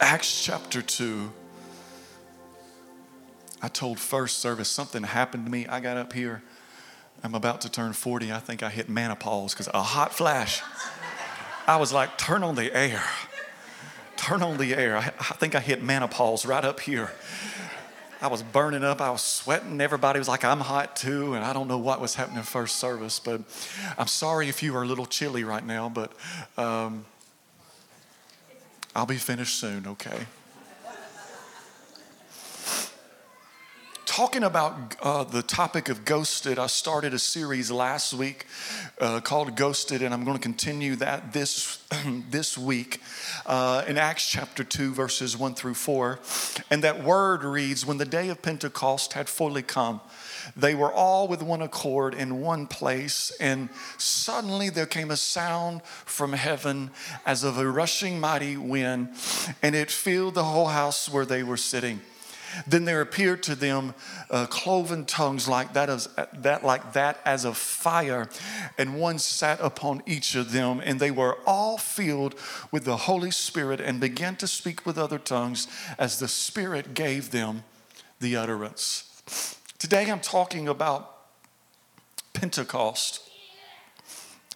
Acts chapter 2. I told first service something happened to me. I got up here. I'm about to turn 40. I think I hit menopause because a hot flash. I was like, turn on the air. Turn on the air. I, I think I hit menopause right up here. I was burning up. I was sweating. Everybody was like, I'm hot too. And I don't know what was happening first service, but I'm sorry if you are a little chilly right now, but um, I'll be finished soon, okay? talking about uh, the topic of ghosted, I started a series last week uh, called Ghosted, and I'm going to continue that this, this week uh, in Acts chapter 2, verses 1 through 4. And that word reads When the day of Pentecost had fully come, they were all with one accord in one place, and suddenly there came a sound from heaven as of a rushing mighty wind, and it filled the whole house where they were sitting. Then there appeared to them uh, cloven tongues like that, as, that, like that as of fire, and one sat upon each of them, and they were all filled with the Holy Spirit and began to speak with other tongues as the Spirit gave them the utterance. Today I'm talking about Pentecost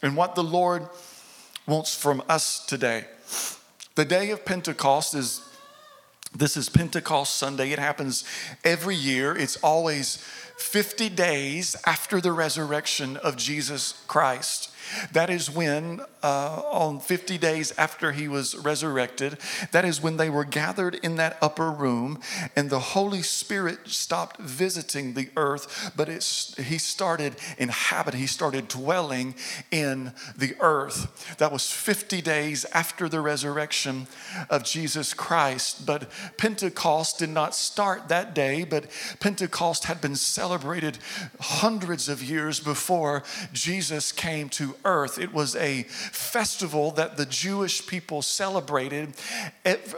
and what the Lord wants from us today. The day of Pentecost is this is Pentecost Sunday. It happens every year. It's always 50 days after the resurrection of Jesus Christ. That is when, uh, on 50 days after he was resurrected, that is when they were gathered in that upper room and the Holy Spirit stopped visiting the earth, but it's, he started inhabiting, he started dwelling in the earth. That was 50 days after the resurrection of Jesus Christ. But Pentecost did not start that day, but Pentecost had been celebrated hundreds of years before Jesus came to earth. It was a festival that the Jewish people celebrated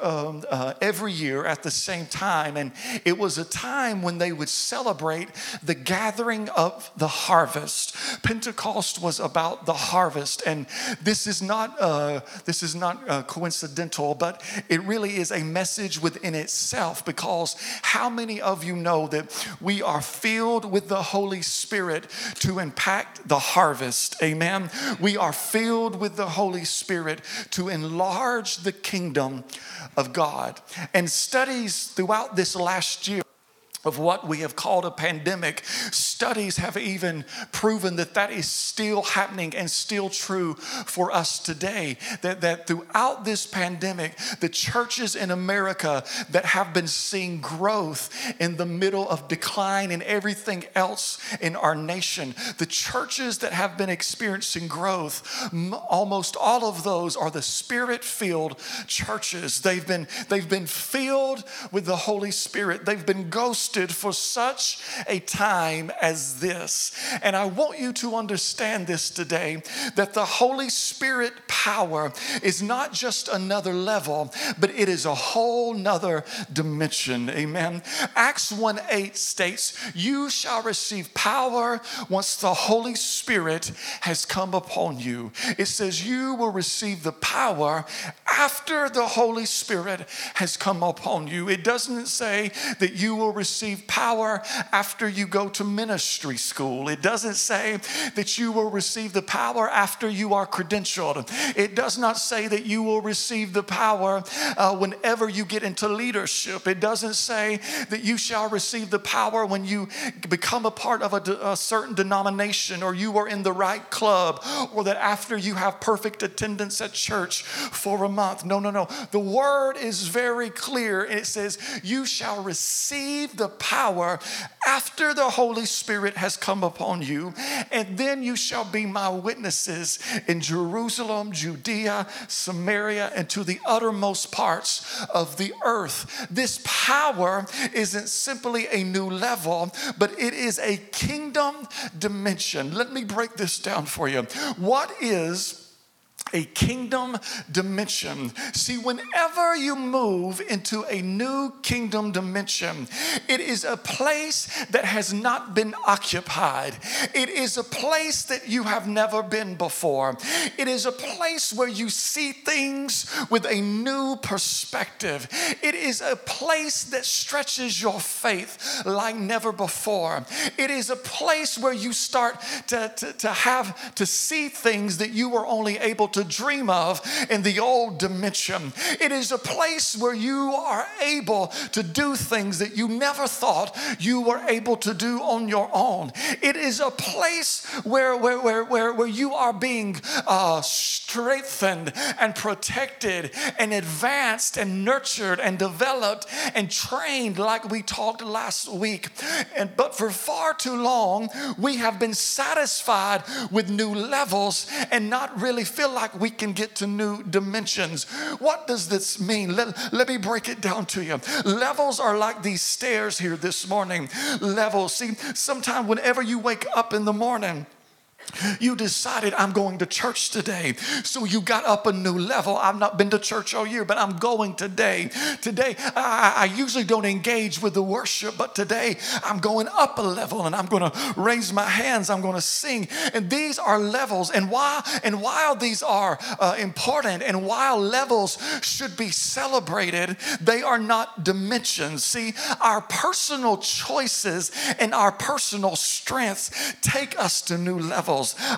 um, uh, every year at the same time. And it was a time when they would celebrate the gathering of the harvest. Pentecost was about the harvest. And this is not, uh, this is not uh, coincidental, but it really is a message within itself because how many of you know that we are filled with the Holy Spirit to impact the harvest? Amen. We are filled with the Holy Spirit to enlarge the kingdom of God. And studies throughout this last year of what we have called a pandemic, studies have even proven that that is still happening and still true for us today. That, that throughout this pandemic, the churches in America that have been seeing growth in the middle of decline and everything else in our nation, the churches that have been experiencing growth, almost all of those are the spirit filled churches. They've been, they've been filled with the Holy Spirit, they've been ghosted for such a time as this. And I want you to understand this today that the Holy Spirit power is not just another level, but it is a whole nother dimension. Amen. Acts 1 8 states, You shall receive power once the Holy Spirit has come upon you. It says, You will receive the power after the Holy Spirit has come upon you. It doesn't say that you will receive receive power after you go to ministry school. It doesn't say that you will receive the power after you are credentialed. It does not say that you will receive the power uh, whenever you get into leadership. It doesn't say that you shall receive the power when you become a part of a, de- a certain denomination or you are in the right club or that after you have perfect attendance at church for a month. No, no, no. The word is very clear. It says, You shall receive the power after the Holy Spirit has come upon you, and then you shall be my witnesses in Jerusalem, Judea, Samaria, and to the uttermost parts of the earth. This power isn't simply a new level, but it is a kingdom dimension. Let me break this down for you. What is a kingdom dimension. See, whenever you move into a new kingdom dimension, it is a place that has not been occupied. It is a place that you have never been before. It is a place where you see things with a new perspective. It is a place that stretches your faith like never before. It is a place where you start to, to, to have to see things that you were only able to dream of in the old dimension. It is a place where you are able to do things that you never thought you were able to do on your own. It is a place where, where, where, where, where you are being uh, strengthened and protected and advanced and nurtured and developed and trained like we talked last week. And but for far too long, we have been satisfied with new levels and not really feel like we can get to new dimensions. What does this mean? Let, let me break it down to you. Levels are like these stairs here this morning. Levels. See, sometimes whenever you wake up in the morning, you decided I'm going to church today. So you got up a new level. I've not been to church all year, but I'm going today. Today, I, I usually don't engage with the worship, but today I'm going up a level and I'm going to raise my hands. I'm going to sing. And these are levels. And why? and while these are uh, important and while levels should be celebrated, they are not dimensions. See, our personal choices and our personal strengths take us to new levels.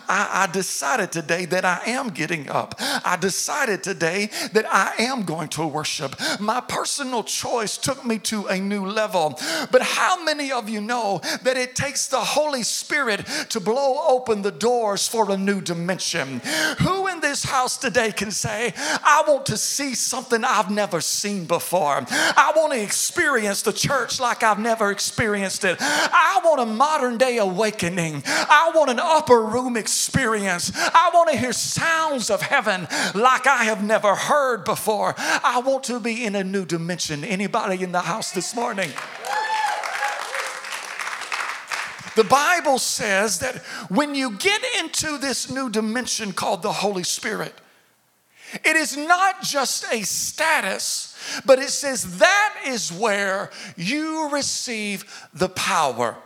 I, I decided today that I am getting up. I decided today that I am going to worship. My personal choice took me to a new level. But how many of you know that it takes the Holy Spirit to blow open the doors for a new dimension? Who in this house today can say, I want to see something I've never seen before? I want to experience the church like I've never experienced it. I want a modern day awakening. I want an upper room experience. I want to hear sounds of heaven like I have never heard before. I want to be in a new dimension. Anybody in the house this morning? The Bible says that when you get into this new dimension called the Holy Spirit, it is not just a status, but it says that is where you receive the power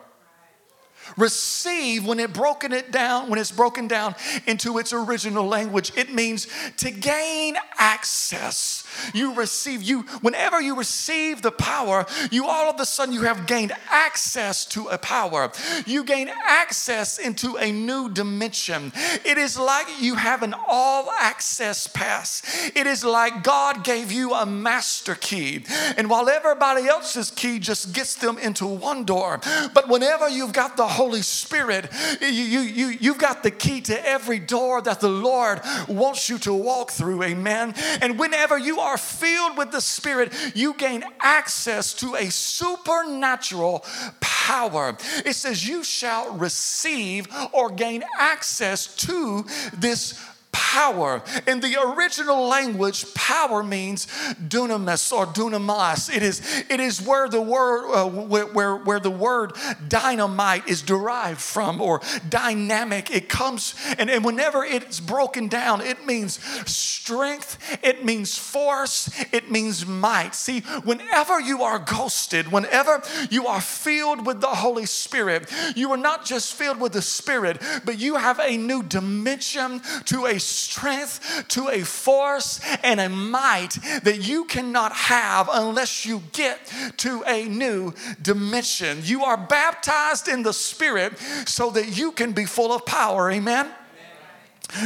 Receive, when it broken it down, when it's broken down into its original language, it means to gain access. You receive, you, whenever you receive the power, you all of a sudden you have gained access to a power. You gain access into a new dimension. It is like you have an all access pass. It is like God gave you a master key. And while everybody else's key just gets them into one door, but whenever you've got the Holy Spirit, you, you, you, you've got the key to every door that the Lord wants you to walk through. Amen. And whenever you are filled with the Spirit, you gain access to a supernatural power. It says, You shall receive or gain access to this power. In the original language, power means dunamis or dunamis. It is, it is where the word uh, where, where, where the word dynamite is derived from or dynamic. It comes and, and whenever it's broken down, it means strength, it means force, it means might. See, whenever you are ghosted, whenever you are filled with the Holy Spirit, you are not just filled with the Spirit, but you have a new dimension to a strength, to a force, and a might that you cannot have unless you get to a new dimension. You are baptized in the Spirit so that you can be full of power. Amen.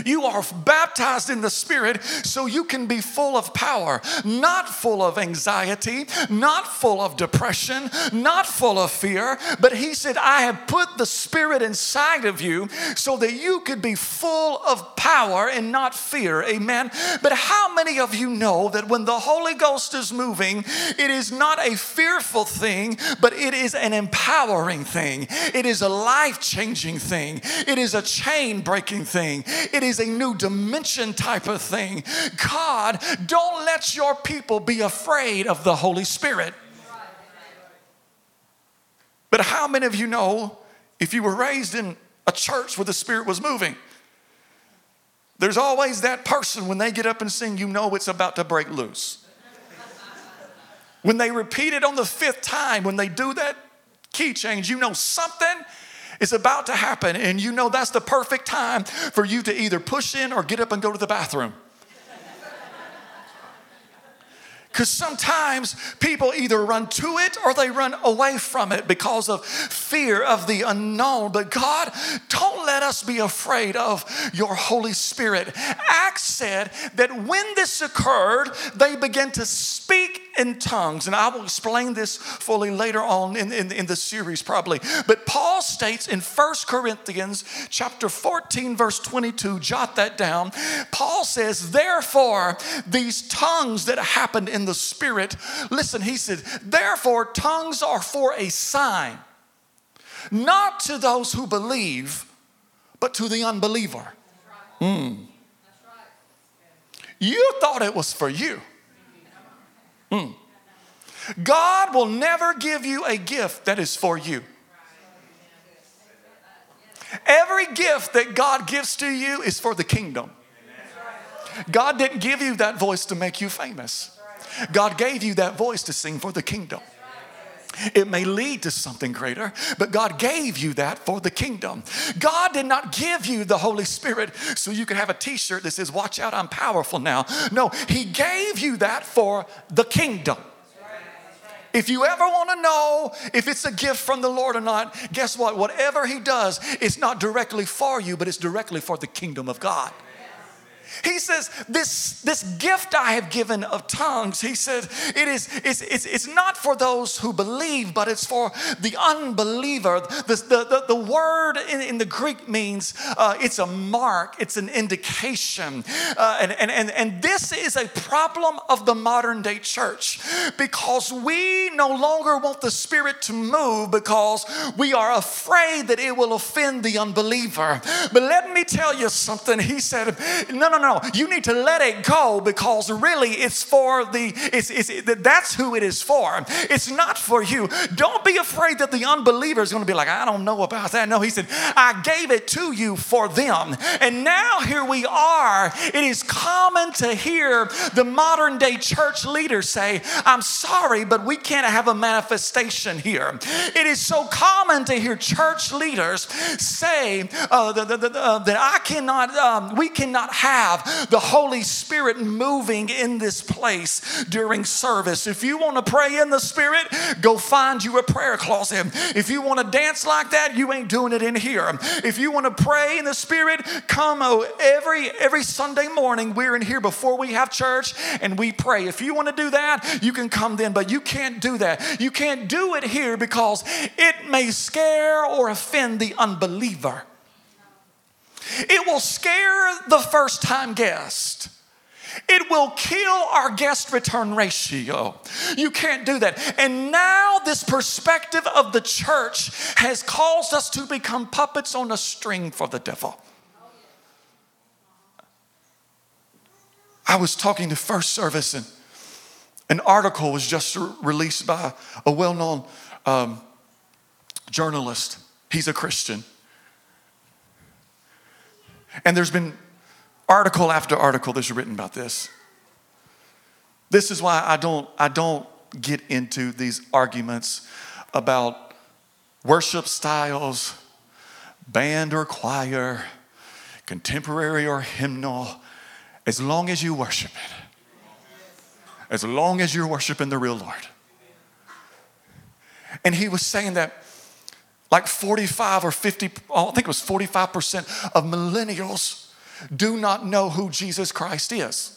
You are baptized in the Spirit so you can be full of power, not full of anxiety, not full of depression, not full of fear. But He said, I have put the Spirit inside of you so that you could be full of power and not fear. Amen. But how many of you know that when the Holy Ghost is moving, it is not a fearful thing, but it is an empowering thing? It is a life changing thing, it is a chain breaking thing. It is a new dimension type of thing. God, don't let your people be afraid of the Holy Spirit. But how many of you know if you were raised in a church where the Spirit was moving? There's always that person when they get up and sing, you know it's about to break loose. when they repeat it on the fifth time, when they do that key change, you know something is about to happen, and you know that's the perfect time for you to either push in or get up and go to the bathroom. Because sometimes people either run to it or they run away from it because of fear of the unknown. But God, don't let us be afraid of your Holy Spirit. Acts said that when this occurred, they began to speak in tongues. And I will explain this fully later on in, in, in the series, probably. But Paul states in 1 Corinthians chapter 14, verse 22, jot that down. Paul says, Therefore, these tongues that happened in the Spirit. Listen, he said, therefore, tongues are for a sign, not to those who believe, but to the unbeliever. Mm. You thought it was for you. Mm. God will never give you a gift that is for you. Every gift that God gives to you is for the kingdom. God didn't give you that voice to make you famous. God gave you that voice to sing for the kingdom. It may lead to something greater, but God gave you that for the kingdom. God did not give you the Holy Spirit so you could have a t shirt that says, Watch out, I'm powerful now. No, He gave you that for the kingdom. If you ever want to know if it's a gift from the Lord or not, guess what? Whatever He does, it's not directly for you, but it's directly for the kingdom of God. He says, this, this gift I have given of tongues, he says, it is, it's, it's, it's not for those who believe, but it's for the unbeliever. The, the, the, the word in, in, the Greek means uh, it's a mark, it's an indication. Uh, and, and, and, and this is a problem of the modern day church because we no longer want the Spirit to move because we are afraid that it will offend the unbeliever. But let me tell you something. He said, no, no, no no. You need to let it go because really it's for the, it's, it's, that's who it is for. It's not for you. Don't be afraid that the unbeliever is going to be like, I don't know about that. No, he said, I gave it to you for them. And now here we are. It is common to hear the modern day church leaders say, I'm sorry, but we can't have a manifestation here. It is so common to hear church leaders say uh, that, that, uh, that I cannot, um, we cannot have have the Holy Spirit moving in this place during service. If you want to pray in the Spirit, go find you a prayer closet. If you want to dance like that, you ain't doing it in here. If you want to pray in the Spirit, come oh, every every Sunday morning. We're in here before we have church and we pray. If you want to do that, you can come then, but you can't do that. You can't do it here because it may scare or offend the unbeliever. It will scare the first time guest. It will kill our guest return ratio. You can't do that. And now, this perspective of the church has caused us to become puppets on a string for the devil. I was talking to First Service, and an article was just released by a well known um, journalist. He's a Christian. And there's been article after article that's written about this. This is why I don't, I don't get into these arguments about worship styles, band or choir, contemporary or hymnal, as long as you worship it. As long as you're worshiping the real Lord. And he was saying that like 45 or 50, I think it was 45% of millennials do not know who Jesus Christ is.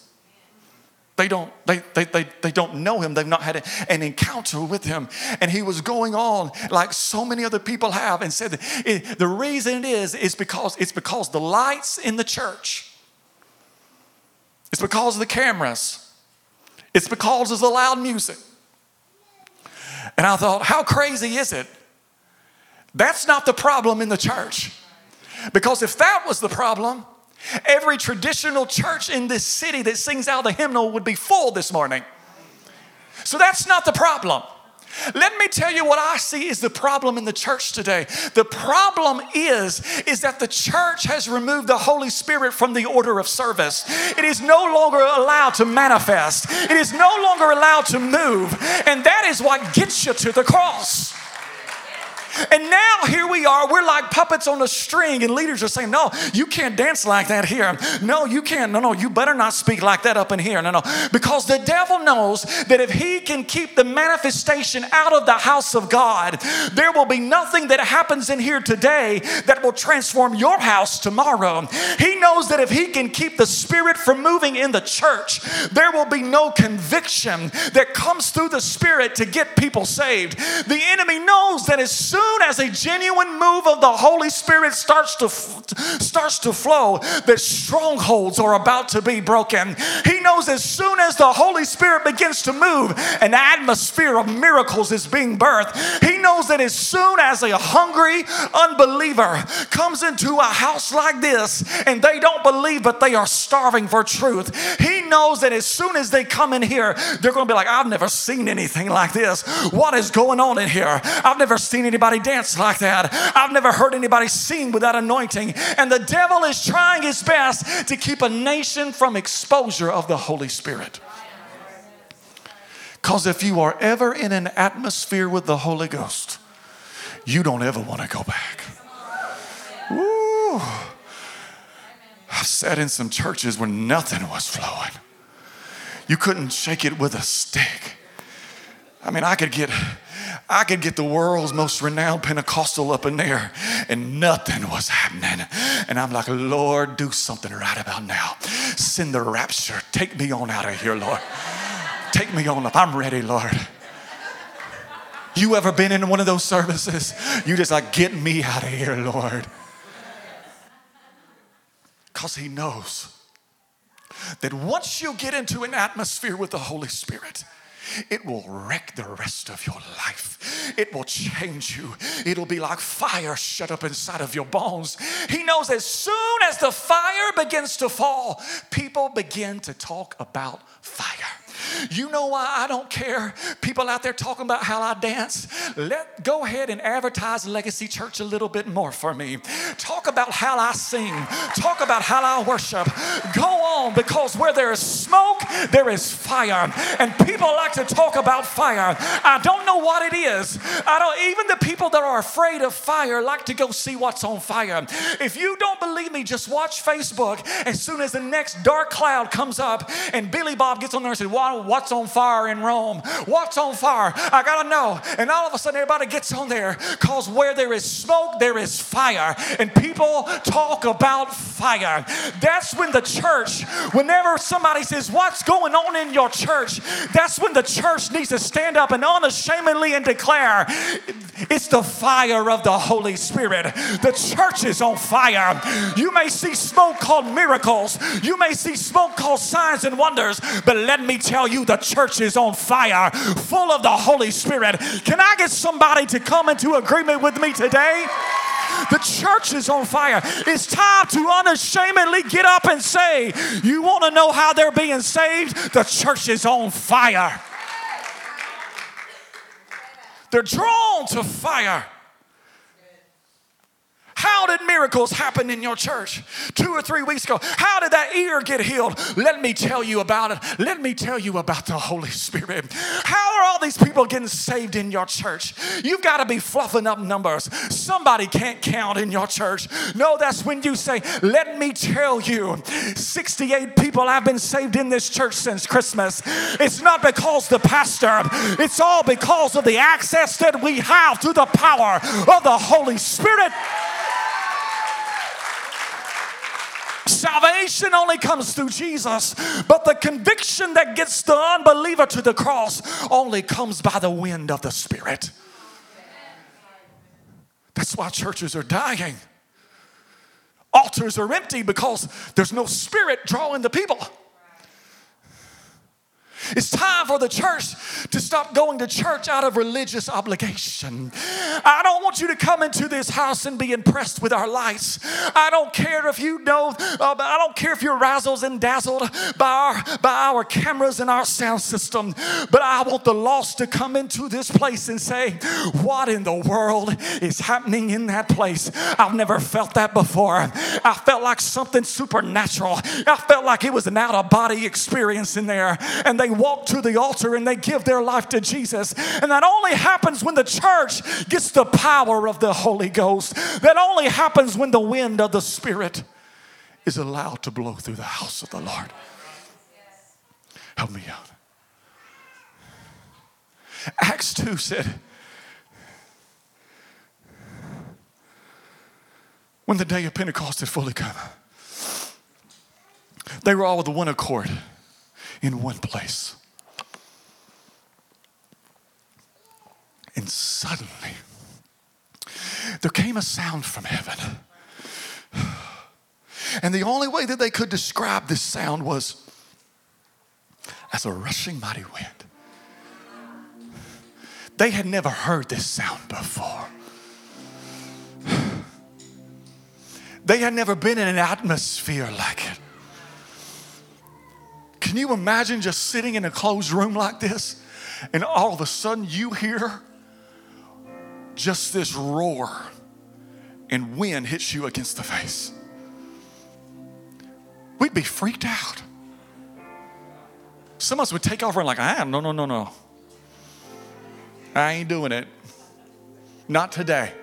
They don't, they, they, they, they don't know him. They've not had an encounter with him. And he was going on like so many other people have and said it, the reason it is is because it's because the lights in the church. It's because of the cameras. It's because of the loud music. And I thought, how crazy is it that's not the problem in the church. Because if that was the problem, every traditional church in this city that sings out the hymnal would be full this morning. So that's not the problem. Let me tell you what I see is the problem in the church today. The problem is is that the church has removed the Holy Spirit from the order of service. It is no longer allowed to manifest. It is no longer allowed to move, and that is what gets you to the cross. And now here we are, we're like puppets on a string, and leaders are saying, No, you can't dance like that here. No, you can't. No, no, you better not speak like that up in here. No, no. Because the devil knows that if he can keep the manifestation out of the house of God, there will be nothing that happens in here today that will transform your house tomorrow. He knows that if he can keep the spirit from moving in the church, there will be no conviction that comes through the spirit to get people saved. The enemy knows that as soon soon as a genuine move of the Holy Spirit starts to starts to flow, that strongholds are about to be broken. He knows as soon as the Holy Spirit begins to move, an atmosphere of miracles is being birthed. He knows that as soon as a hungry unbeliever comes into a house like this and they don't believe but they are starving for truth, he knows that as soon as they come in here, they're going to be like, I've never seen anything like this. What is going on in here? I've never seen anybody dance like that. I've never heard anybody sing without anointing. And the devil is trying his best to keep a nation from exposure of the Holy Spirit. Because if you are ever in an atmosphere with the Holy Ghost, you don't ever want to go back. Woo. I've sat in some churches where nothing was flowing. You couldn't shake it with a stick. I mean, I could get I could get the world's most renowned Pentecostal up in there and nothing was happening. And I'm like, Lord, do something right about now. Send the rapture. Take me on out of here, Lord. Take me on up. I'm ready, Lord. You ever been in one of those services? You just like, get me out of here, Lord. Because He knows that once you get into an atmosphere with the Holy Spirit, it will wreck the rest of your life. It will change you. It'll be like fire shut up inside of your bones. He knows as soon as the fire begins to fall, people begin to talk about fire. You know why I don't care? People out there talking about how I dance. Let go ahead and advertise Legacy Church a little bit more for me. Talk about how I sing. Talk about how I worship. Go on because where there is smoke, there is fire. And people like to talk about fire. I don't know what it is. I don't even the people that are afraid of fire like to go see what's on fire. If you don't believe me, just watch Facebook. As soon as the next dark cloud comes up and Billy Bob gets on there and says, What's on fire in Rome? What's on fire? I gotta know. And all of a sudden, everybody gets on there because where there is smoke, there is fire. And people talk about fire. That's when the church, whenever somebody says, What's going on in your church? That's when the church needs to stand up and unashamedly and declare, It's the fire of the Holy Spirit. The church is on fire. You may see smoke called miracles, you may see smoke called signs and wonders, but let me tell you, the church is on fire, full of the Holy Spirit. Can I get somebody to come into agreement with me today? The church is on fire. It's time to unashamedly get up and say, You want to know how they're being saved? The church is on fire. They're drawn to fire. How did miracles happen in your church two or three weeks ago? How did that ear get healed? Let me tell you about it. Let me tell you about the Holy Spirit. How are all these people getting saved in your church? You've got to be fluffing up numbers. Somebody can't count in your church. No, that's when you say, Let me tell you, 68 people have been saved in this church since Christmas. It's not because the pastor, it's all because of the access that we have through the power of the Holy Spirit. Salvation only comes through Jesus, but the conviction that gets the unbeliever to the cross only comes by the wind of the Spirit. That's why churches are dying. Altars are empty because there's no spirit drawing the people. It's time for the church to stop going to church out of religious obligation. I don't want you to come into this house and be impressed with our lights. I don't care if you know, uh, I don't care if you're razzled and dazzled by our, by our cameras and our sound system, but I want the lost to come into this place and say, What in the world is happening in that place? I've never felt that before. I felt like something supernatural. I felt like it was an out of body experience in there. And they walk to the altar and they give their life to Jesus. And that only happens when the church gets the power of the Holy Ghost. That only happens when the wind of the Spirit is allowed to blow through the house of the Lord. Help me out. Acts 2 said, when the day of Pentecost had fully come, they were all with one accord in one place. And suddenly, there came a sound from heaven. And the only way that they could describe this sound was as a rushing mighty wind. They had never heard this sound before. They had never been in an atmosphere like it. Can you imagine just sitting in a closed room like this and all of a sudden you hear just this roar and wind hits you against the face? We'd be freaked out. Some of us would take off and like, ah, no, no, no, no. I ain't doing it. Not today.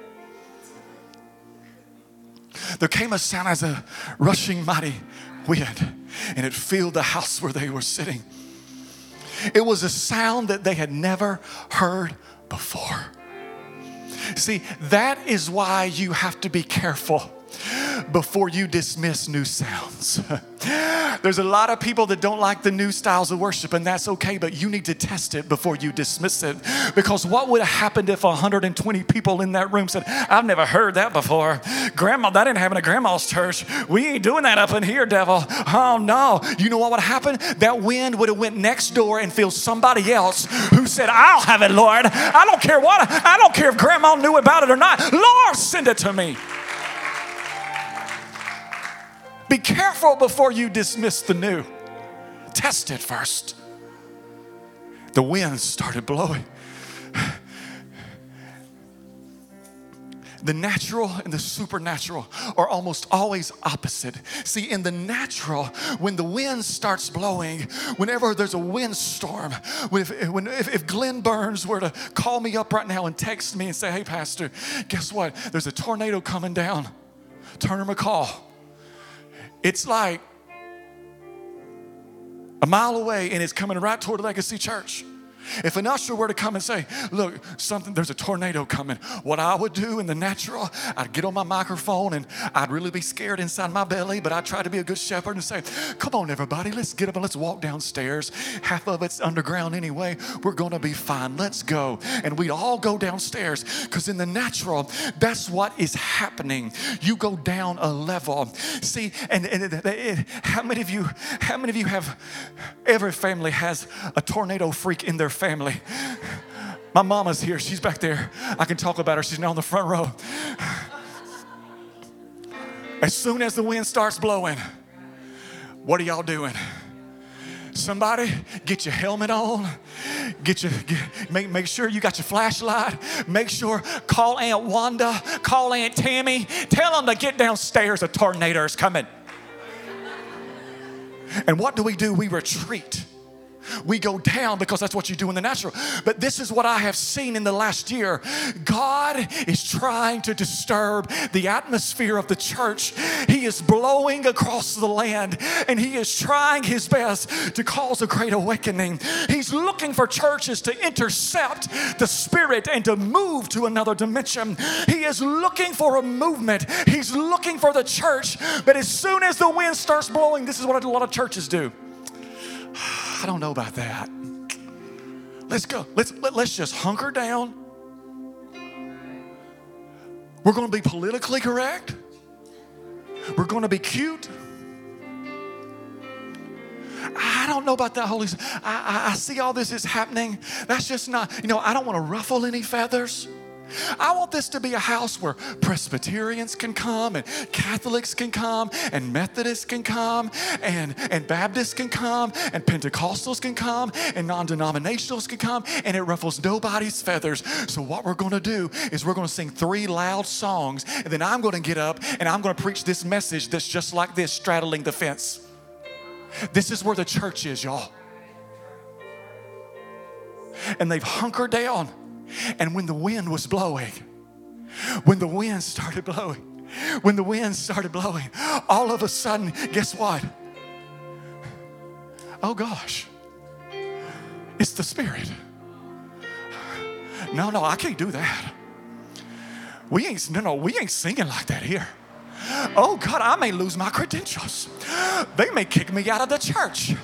There came a sound as a rushing mighty wind, and it filled the house where they were sitting. It was a sound that they had never heard before. See, that is why you have to be careful before you dismiss new sounds. There's a lot of people that don't like the new styles of worship, and that's okay, but you need to test it before you dismiss it. Because what would have happened if 120 people in that room said, I've never heard that before? Grandma, that didn't happen at grandma's church. We ain't doing that up in here, devil. Oh no. You know what would happen? That wind would have went next door and filled somebody else who said, I'll have it, Lord. I don't care what, I don't care if grandma knew about it or not. Lord, send it to me. Be careful before you dismiss the new. Test it first. The wind started blowing. The natural and the supernatural are almost always opposite. See, in the natural, when the wind starts blowing, whenever there's a windstorm, if, if, if Glenn Burns were to call me up right now and text me and say, Hey, Pastor, guess what? There's a tornado coming down. Turner McCall it's like a mile away and it's coming right toward Legacy Church. If an usher were to come and say, Look, something, there's a tornado coming, what I would do in the natural, I'd get on my microphone and I'd really be scared inside my belly, but I'd try to be a good shepherd and say, Come on, everybody, let's get up and let's walk downstairs. Half of it's underground anyway. We're going to be fine. Let's go. And we'd all go downstairs because in the natural, that's what is happening. You go down a level. See, and, and it, it, how many of you, how many of you have, every family has a tornado freak in their family. My mama's here. She's back there. I can talk about her. She's now in the front row. As soon as the wind starts blowing, what are y'all doing? Somebody, get your helmet on. Get your get, make make sure you got your flashlight. Make sure call Aunt Wanda, call Aunt Tammy. Tell them to get downstairs. A tornado is coming. And what do we do? We retreat we go down because that's what you do in the natural. But this is what I have seen in the last year. God is trying to disturb the atmosphere of the church. He is blowing across the land and he is trying his best to cause a great awakening. He's looking for churches to intercept the spirit and to move to another dimension. He is looking for a movement. He's looking for the church. But as soon as the wind starts blowing, this is what a lot of churches do. I don't know about that. Let's go. Let's, let, us let us just hunker down. We're going to be politically correct. We're going to be cute. I don't know about that Holy. I, I, I see all this is happening. That's just not, you know, I don't want to ruffle any feathers. I want this to be a house where Presbyterians can come and Catholics can come and Methodists can come and, and Baptists can come and Pentecostals can come and non denominationals can come and it ruffles nobody's feathers. So, what we're going to do is we're going to sing three loud songs and then I'm going to get up and I'm going to preach this message that's just like this straddling the fence. This is where the church is, y'all. And they've hunkered down and when the wind was blowing, when the wind started blowing, when the wind started blowing, all of a sudden, guess what? Oh gosh, it's the Spirit. No, no, I can't do that. We ain't, no, no, we ain't singing like that here. Oh God, I may lose my credentials. They may kick me out of the church.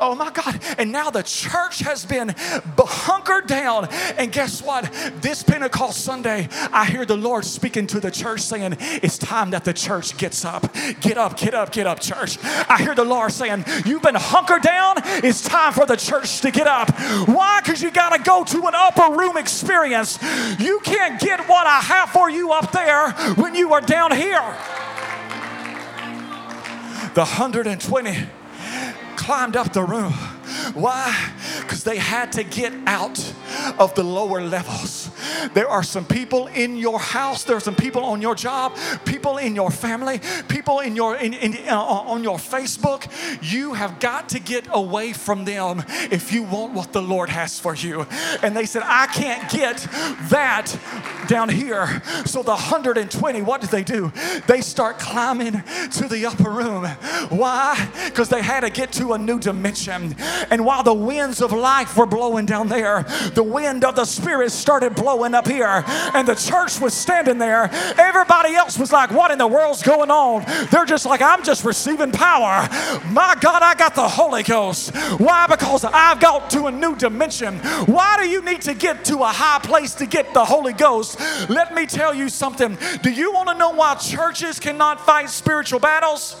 Oh my God. And now the church has been hunkered down. And guess what? This Pentecost Sunday, I hear the Lord speaking to the church saying, It's time that the church gets up. Get up, get up, get up, church. I hear the Lord saying, You've been hunkered down. It's time for the church to get up. Why? Because you got to go to an upper room experience. You can't get what I have for you up there when you are down here. The 120 climbed up the room. Why? Because they had to get out of the lower levels. There are some people in your house, there are some people on your job, people in your family, people in your in, in, uh, on your Facebook. You have got to get away from them if you want what the Lord has for you. And they said, I can't get that down here. So the 120, what did they do? They start climbing to the upper room. Why? Because they had to get to a new dimension. And while the winds of life were blowing down there, the wind of the Spirit started blowing up here. And the church was standing there. Everybody else was like, What in the world's going on? They're just like, I'm just receiving power. My God, I got the Holy Ghost. Why? Because I've got to a new dimension. Why do you need to get to a high place to get the Holy Ghost? Let me tell you something. Do you want to know why churches cannot fight spiritual battles?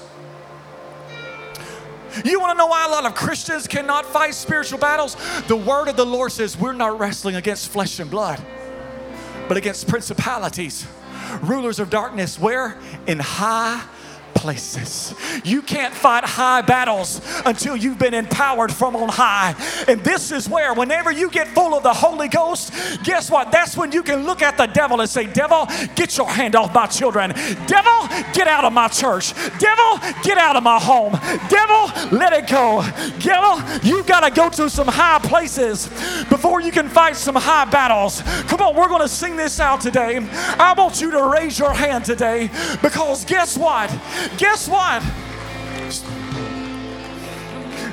You want to know why a lot of Christians cannot fight spiritual battles? The word of the Lord says we're not wrestling against flesh and blood, but against principalities, rulers of darkness. Where? In high places. You can't fight high battles until you've been empowered from on high. And this is where, whenever you get full of the Holy Ghost, guess what? That's when you can look at the devil and say, Devil, get your hand off my children. Devil, get out of my church. Devil, get out of my home. Devil, let it go. Devil, you've got to go to some high places before you can fight some high battles. Come on, we're going to sing this out today. I want you to raise your hand today because guess what? Guess what?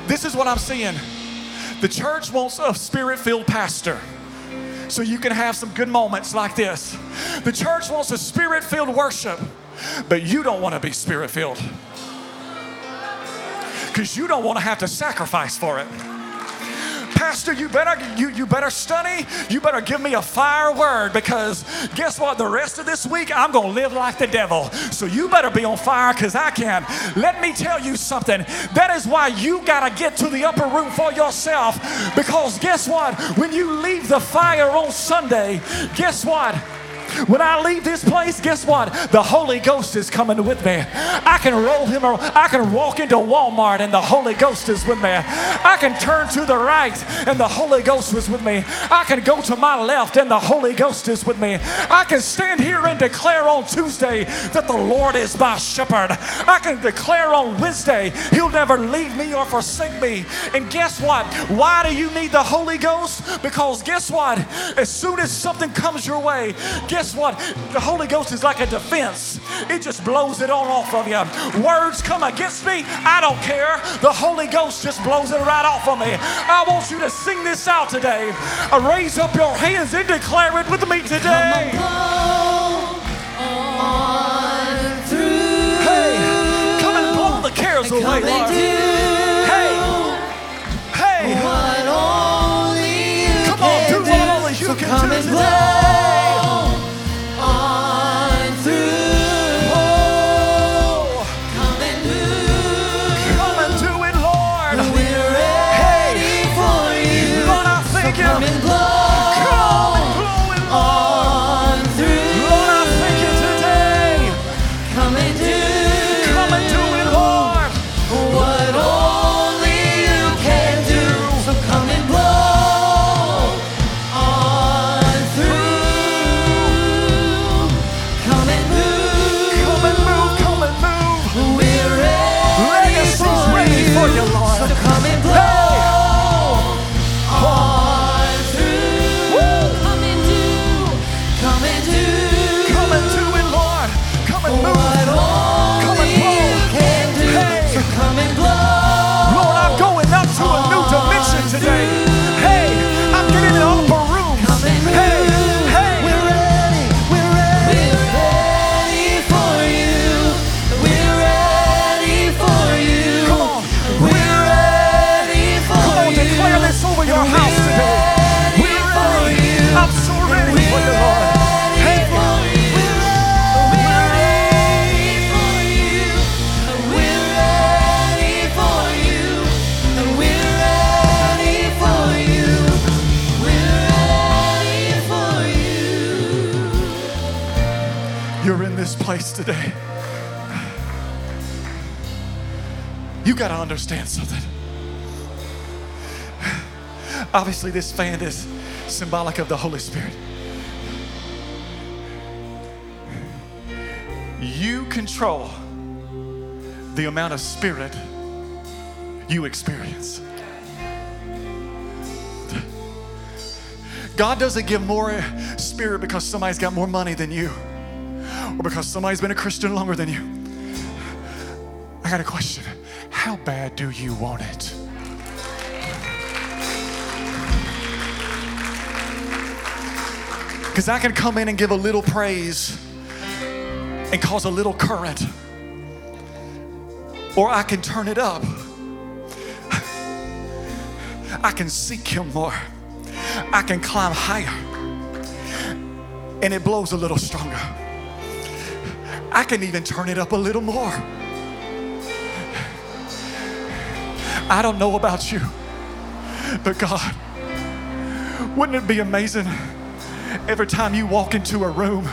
This is what I'm seeing. The church wants a spirit filled pastor so you can have some good moments like this. The church wants a spirit filled worship, but you don't want to be spirit filled because you don't want to have to sacrifice for it. Pastor, you better you, you better study. You better give me a fire word because guess what? The rest of this week I'm gonna live like the devil. So you better be on fire because I can. Let me tell you something. That is why you gotta get to the upper room for yourself. Because guess what? When you leave the fire on Sunday, guess what? When I leave this place, guess what? The Holy Ghost is coming with me. I can roll him around. I can walk into Walmart and the Holy Ghost is with me. I can turn to the right and the Holy Ghost is with me. I can go to my left and the Holy Ghost is with me. I can stand here and declare on Tuesday that the Lord is my shepherd. I can declare on Wednesday, He'll never leave me or forsake me. And guess what? Why do you need the Holy Ghost? Because guess what? As soon as something comes your way, guess guess what? The Holy Ghost is like a defense. It just blows it all off of you. Words come against me, I don't care. The Holy Ghost just blows it right off of me. I want you to sing this out today. Uh, raise up your hands and declare it with me today. Hey, come and blow the cares away, Lord. Hey, hey. Come on, do what only you can do Obviously, this fan is symbolic of the Holy Spirit. You control the amount of spirit you experience. God doesn't give more spirit because somebody's got more money than you or because somebody's been a Christian longer than you. I got a question. How bad do you want it? Because I can come in and give a little praise and cause a little current, or I can turn it up. I can seek Him more. I can climb higher, and it blows a little stronger. I can even turn it up a little more. I don't know about you, but God, wouldn't it be amazing every time you walk into a room,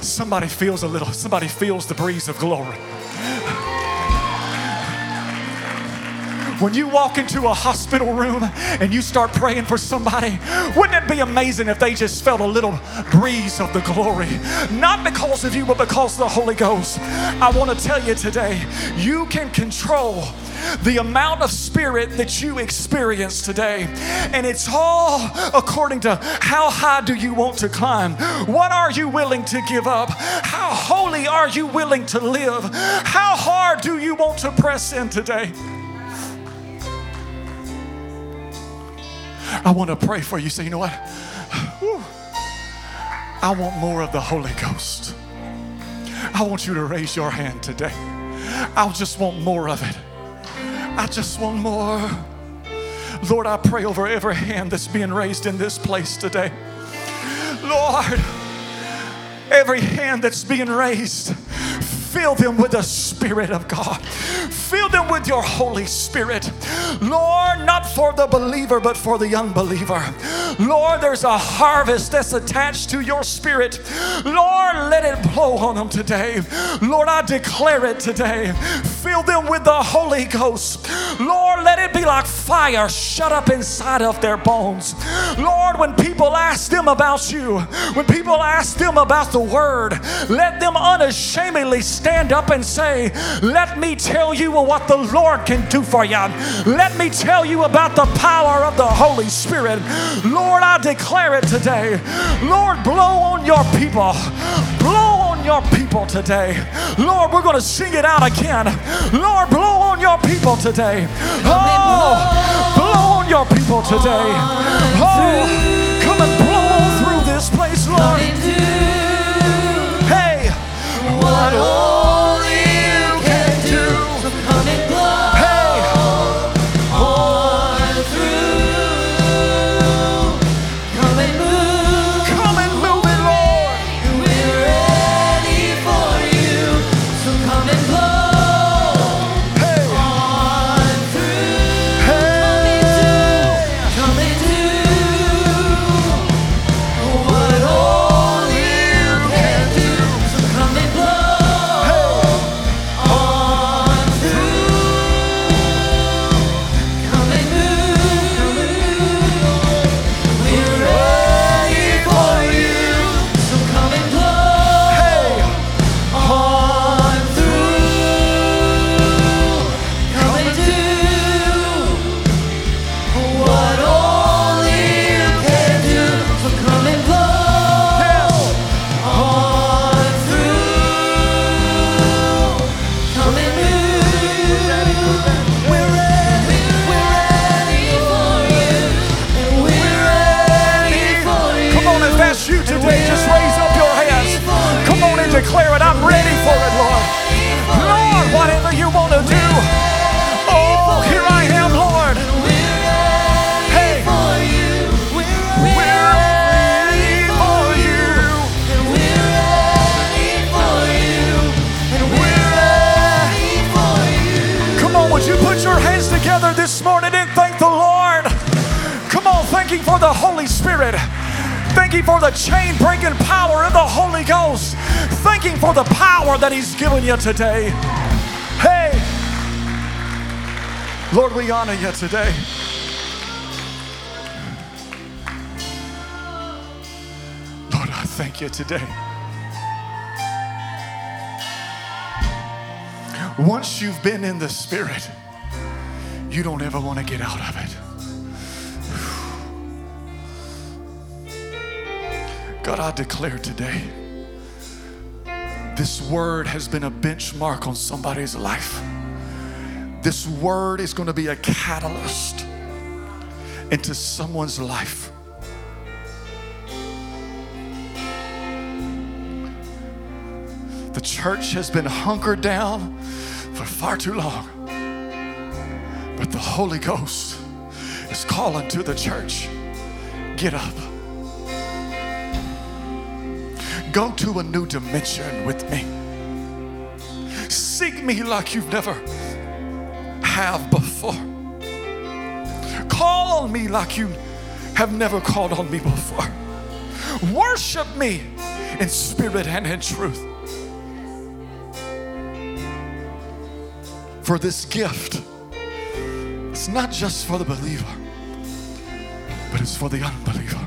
somebody feels a little, somebody feels the breeze of glory. When you walk into a hospital room and you start praying for somebody, wouldn't it be amazing if they just felt a little breeze of the glory? Not because of you, but because of the Holy Ghost. I want to tell you today, you can control the amount of spirit that you experience today. And it's all according to how high do you want to climb? What are you willing to give up? How holy are you willing to live? How hard do you want to press in today? I want to pray for you. Say, you know what? I want more of the Holy Ghost. I want you to raise your hand today. I just want more of it. I just want more. Lord, I pray over every hand that's being raised in this place today. Lord, every hand that's being raised, fill them with the Spirit of God. Fill them with your Holy Spirit. Lord, not for the believer, but for the unbeliever. Lord, there's a harvest that's attached to your Spirit. Lord, let it blow on them today. Lord, I declare it today. Fill them with the Holy Ghost. Lord, let it be like fire shut up inside of their bones. Lord, when people ask them about you, when people ask them about the Word, let them unashamedly stand up and say, Let me tell you what the Lord can do for you. Let me tell you about the power of the Holy Spirit. Lord, I declare it today. Lord, blow on your people. Blow on your people today. Lord, we're going to sing it out again. Lord, blow on your people today. Oh, blow on your people today. Oh, come and blow through this place, Lord. Hey, What power that He's given you today. Hey, Lord, we honor you today. Lord, I thank you today. Once you've been in the Spirit, you don't ever want to get out of it. God, I declare today this word has been a benchmark on somebody's life. This word is going to be a catalyst into someone's life. The church has been hunkered down for far too long. But the Holy Ghost is calling to the church get up. Go to a new dimension with me. Seek me like you've never have before. Call on me like you have never called on me before. Worship me in spirit and in truth. For this gift, it's not just for the believer, but it's for the unbeliever.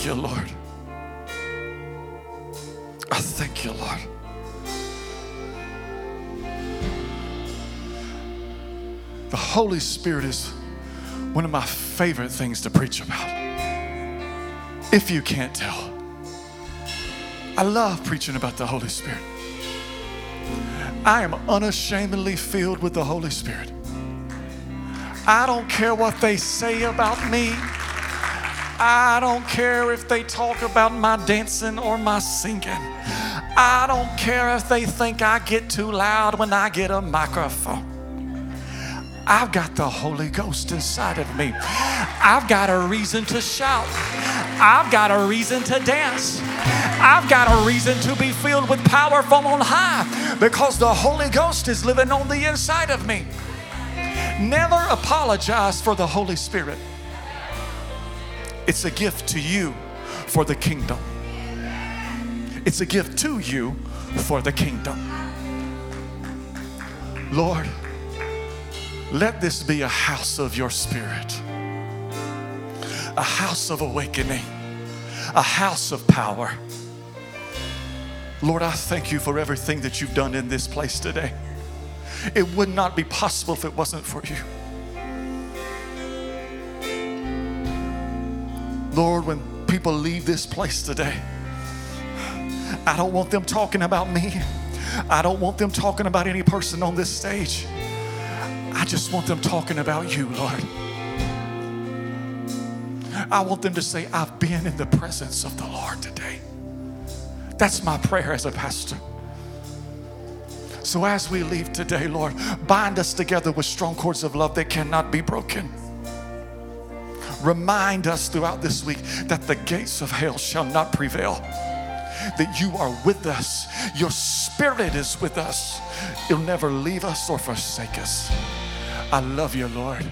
Thank you, Lord. I thank you, Lord. The Holy Spirit is one of my favorite things to preach about. If you can't tell, I love preaching about the Holy Spirit. I am unashamedly filled with the Holy Spirit. I don't care what they say about me. I don't care if they talk about my dancing or my singing. I don't care if they think I get too loud when I get a microphone. I've got the Holy Ghost inside of me. I've got a reason to shout. I've got a reason to dance. I've got a reason to be filled with power from on high because the Holy Ghost is living on the inside of me. Never apologize for the Holy Spirit. It's a gift to you for the kingdom. It's a gift to you for the kingdom. Lord, let this be a house of your spirit, a house of awakening, a house of power. Lord, I thank you for everything that you've done in this place today. It would not be possible if it wasn't for you. Lord, when people leave this place today, I don't want them talking about me. I don't want them talking about any person on this stage. I just want them talking about you, Lord. I want them to say, I've been in the presence of the Lord today. That's my prayer as a pastor. So as we leave today, Lord, bind us together with strong cords of love that cannot be broken. Remind us throughout this week that the gates of hell shall not prevail. That you are with us. Your spirit is with us. You'll never leave us or forsake us. I love you, Lord.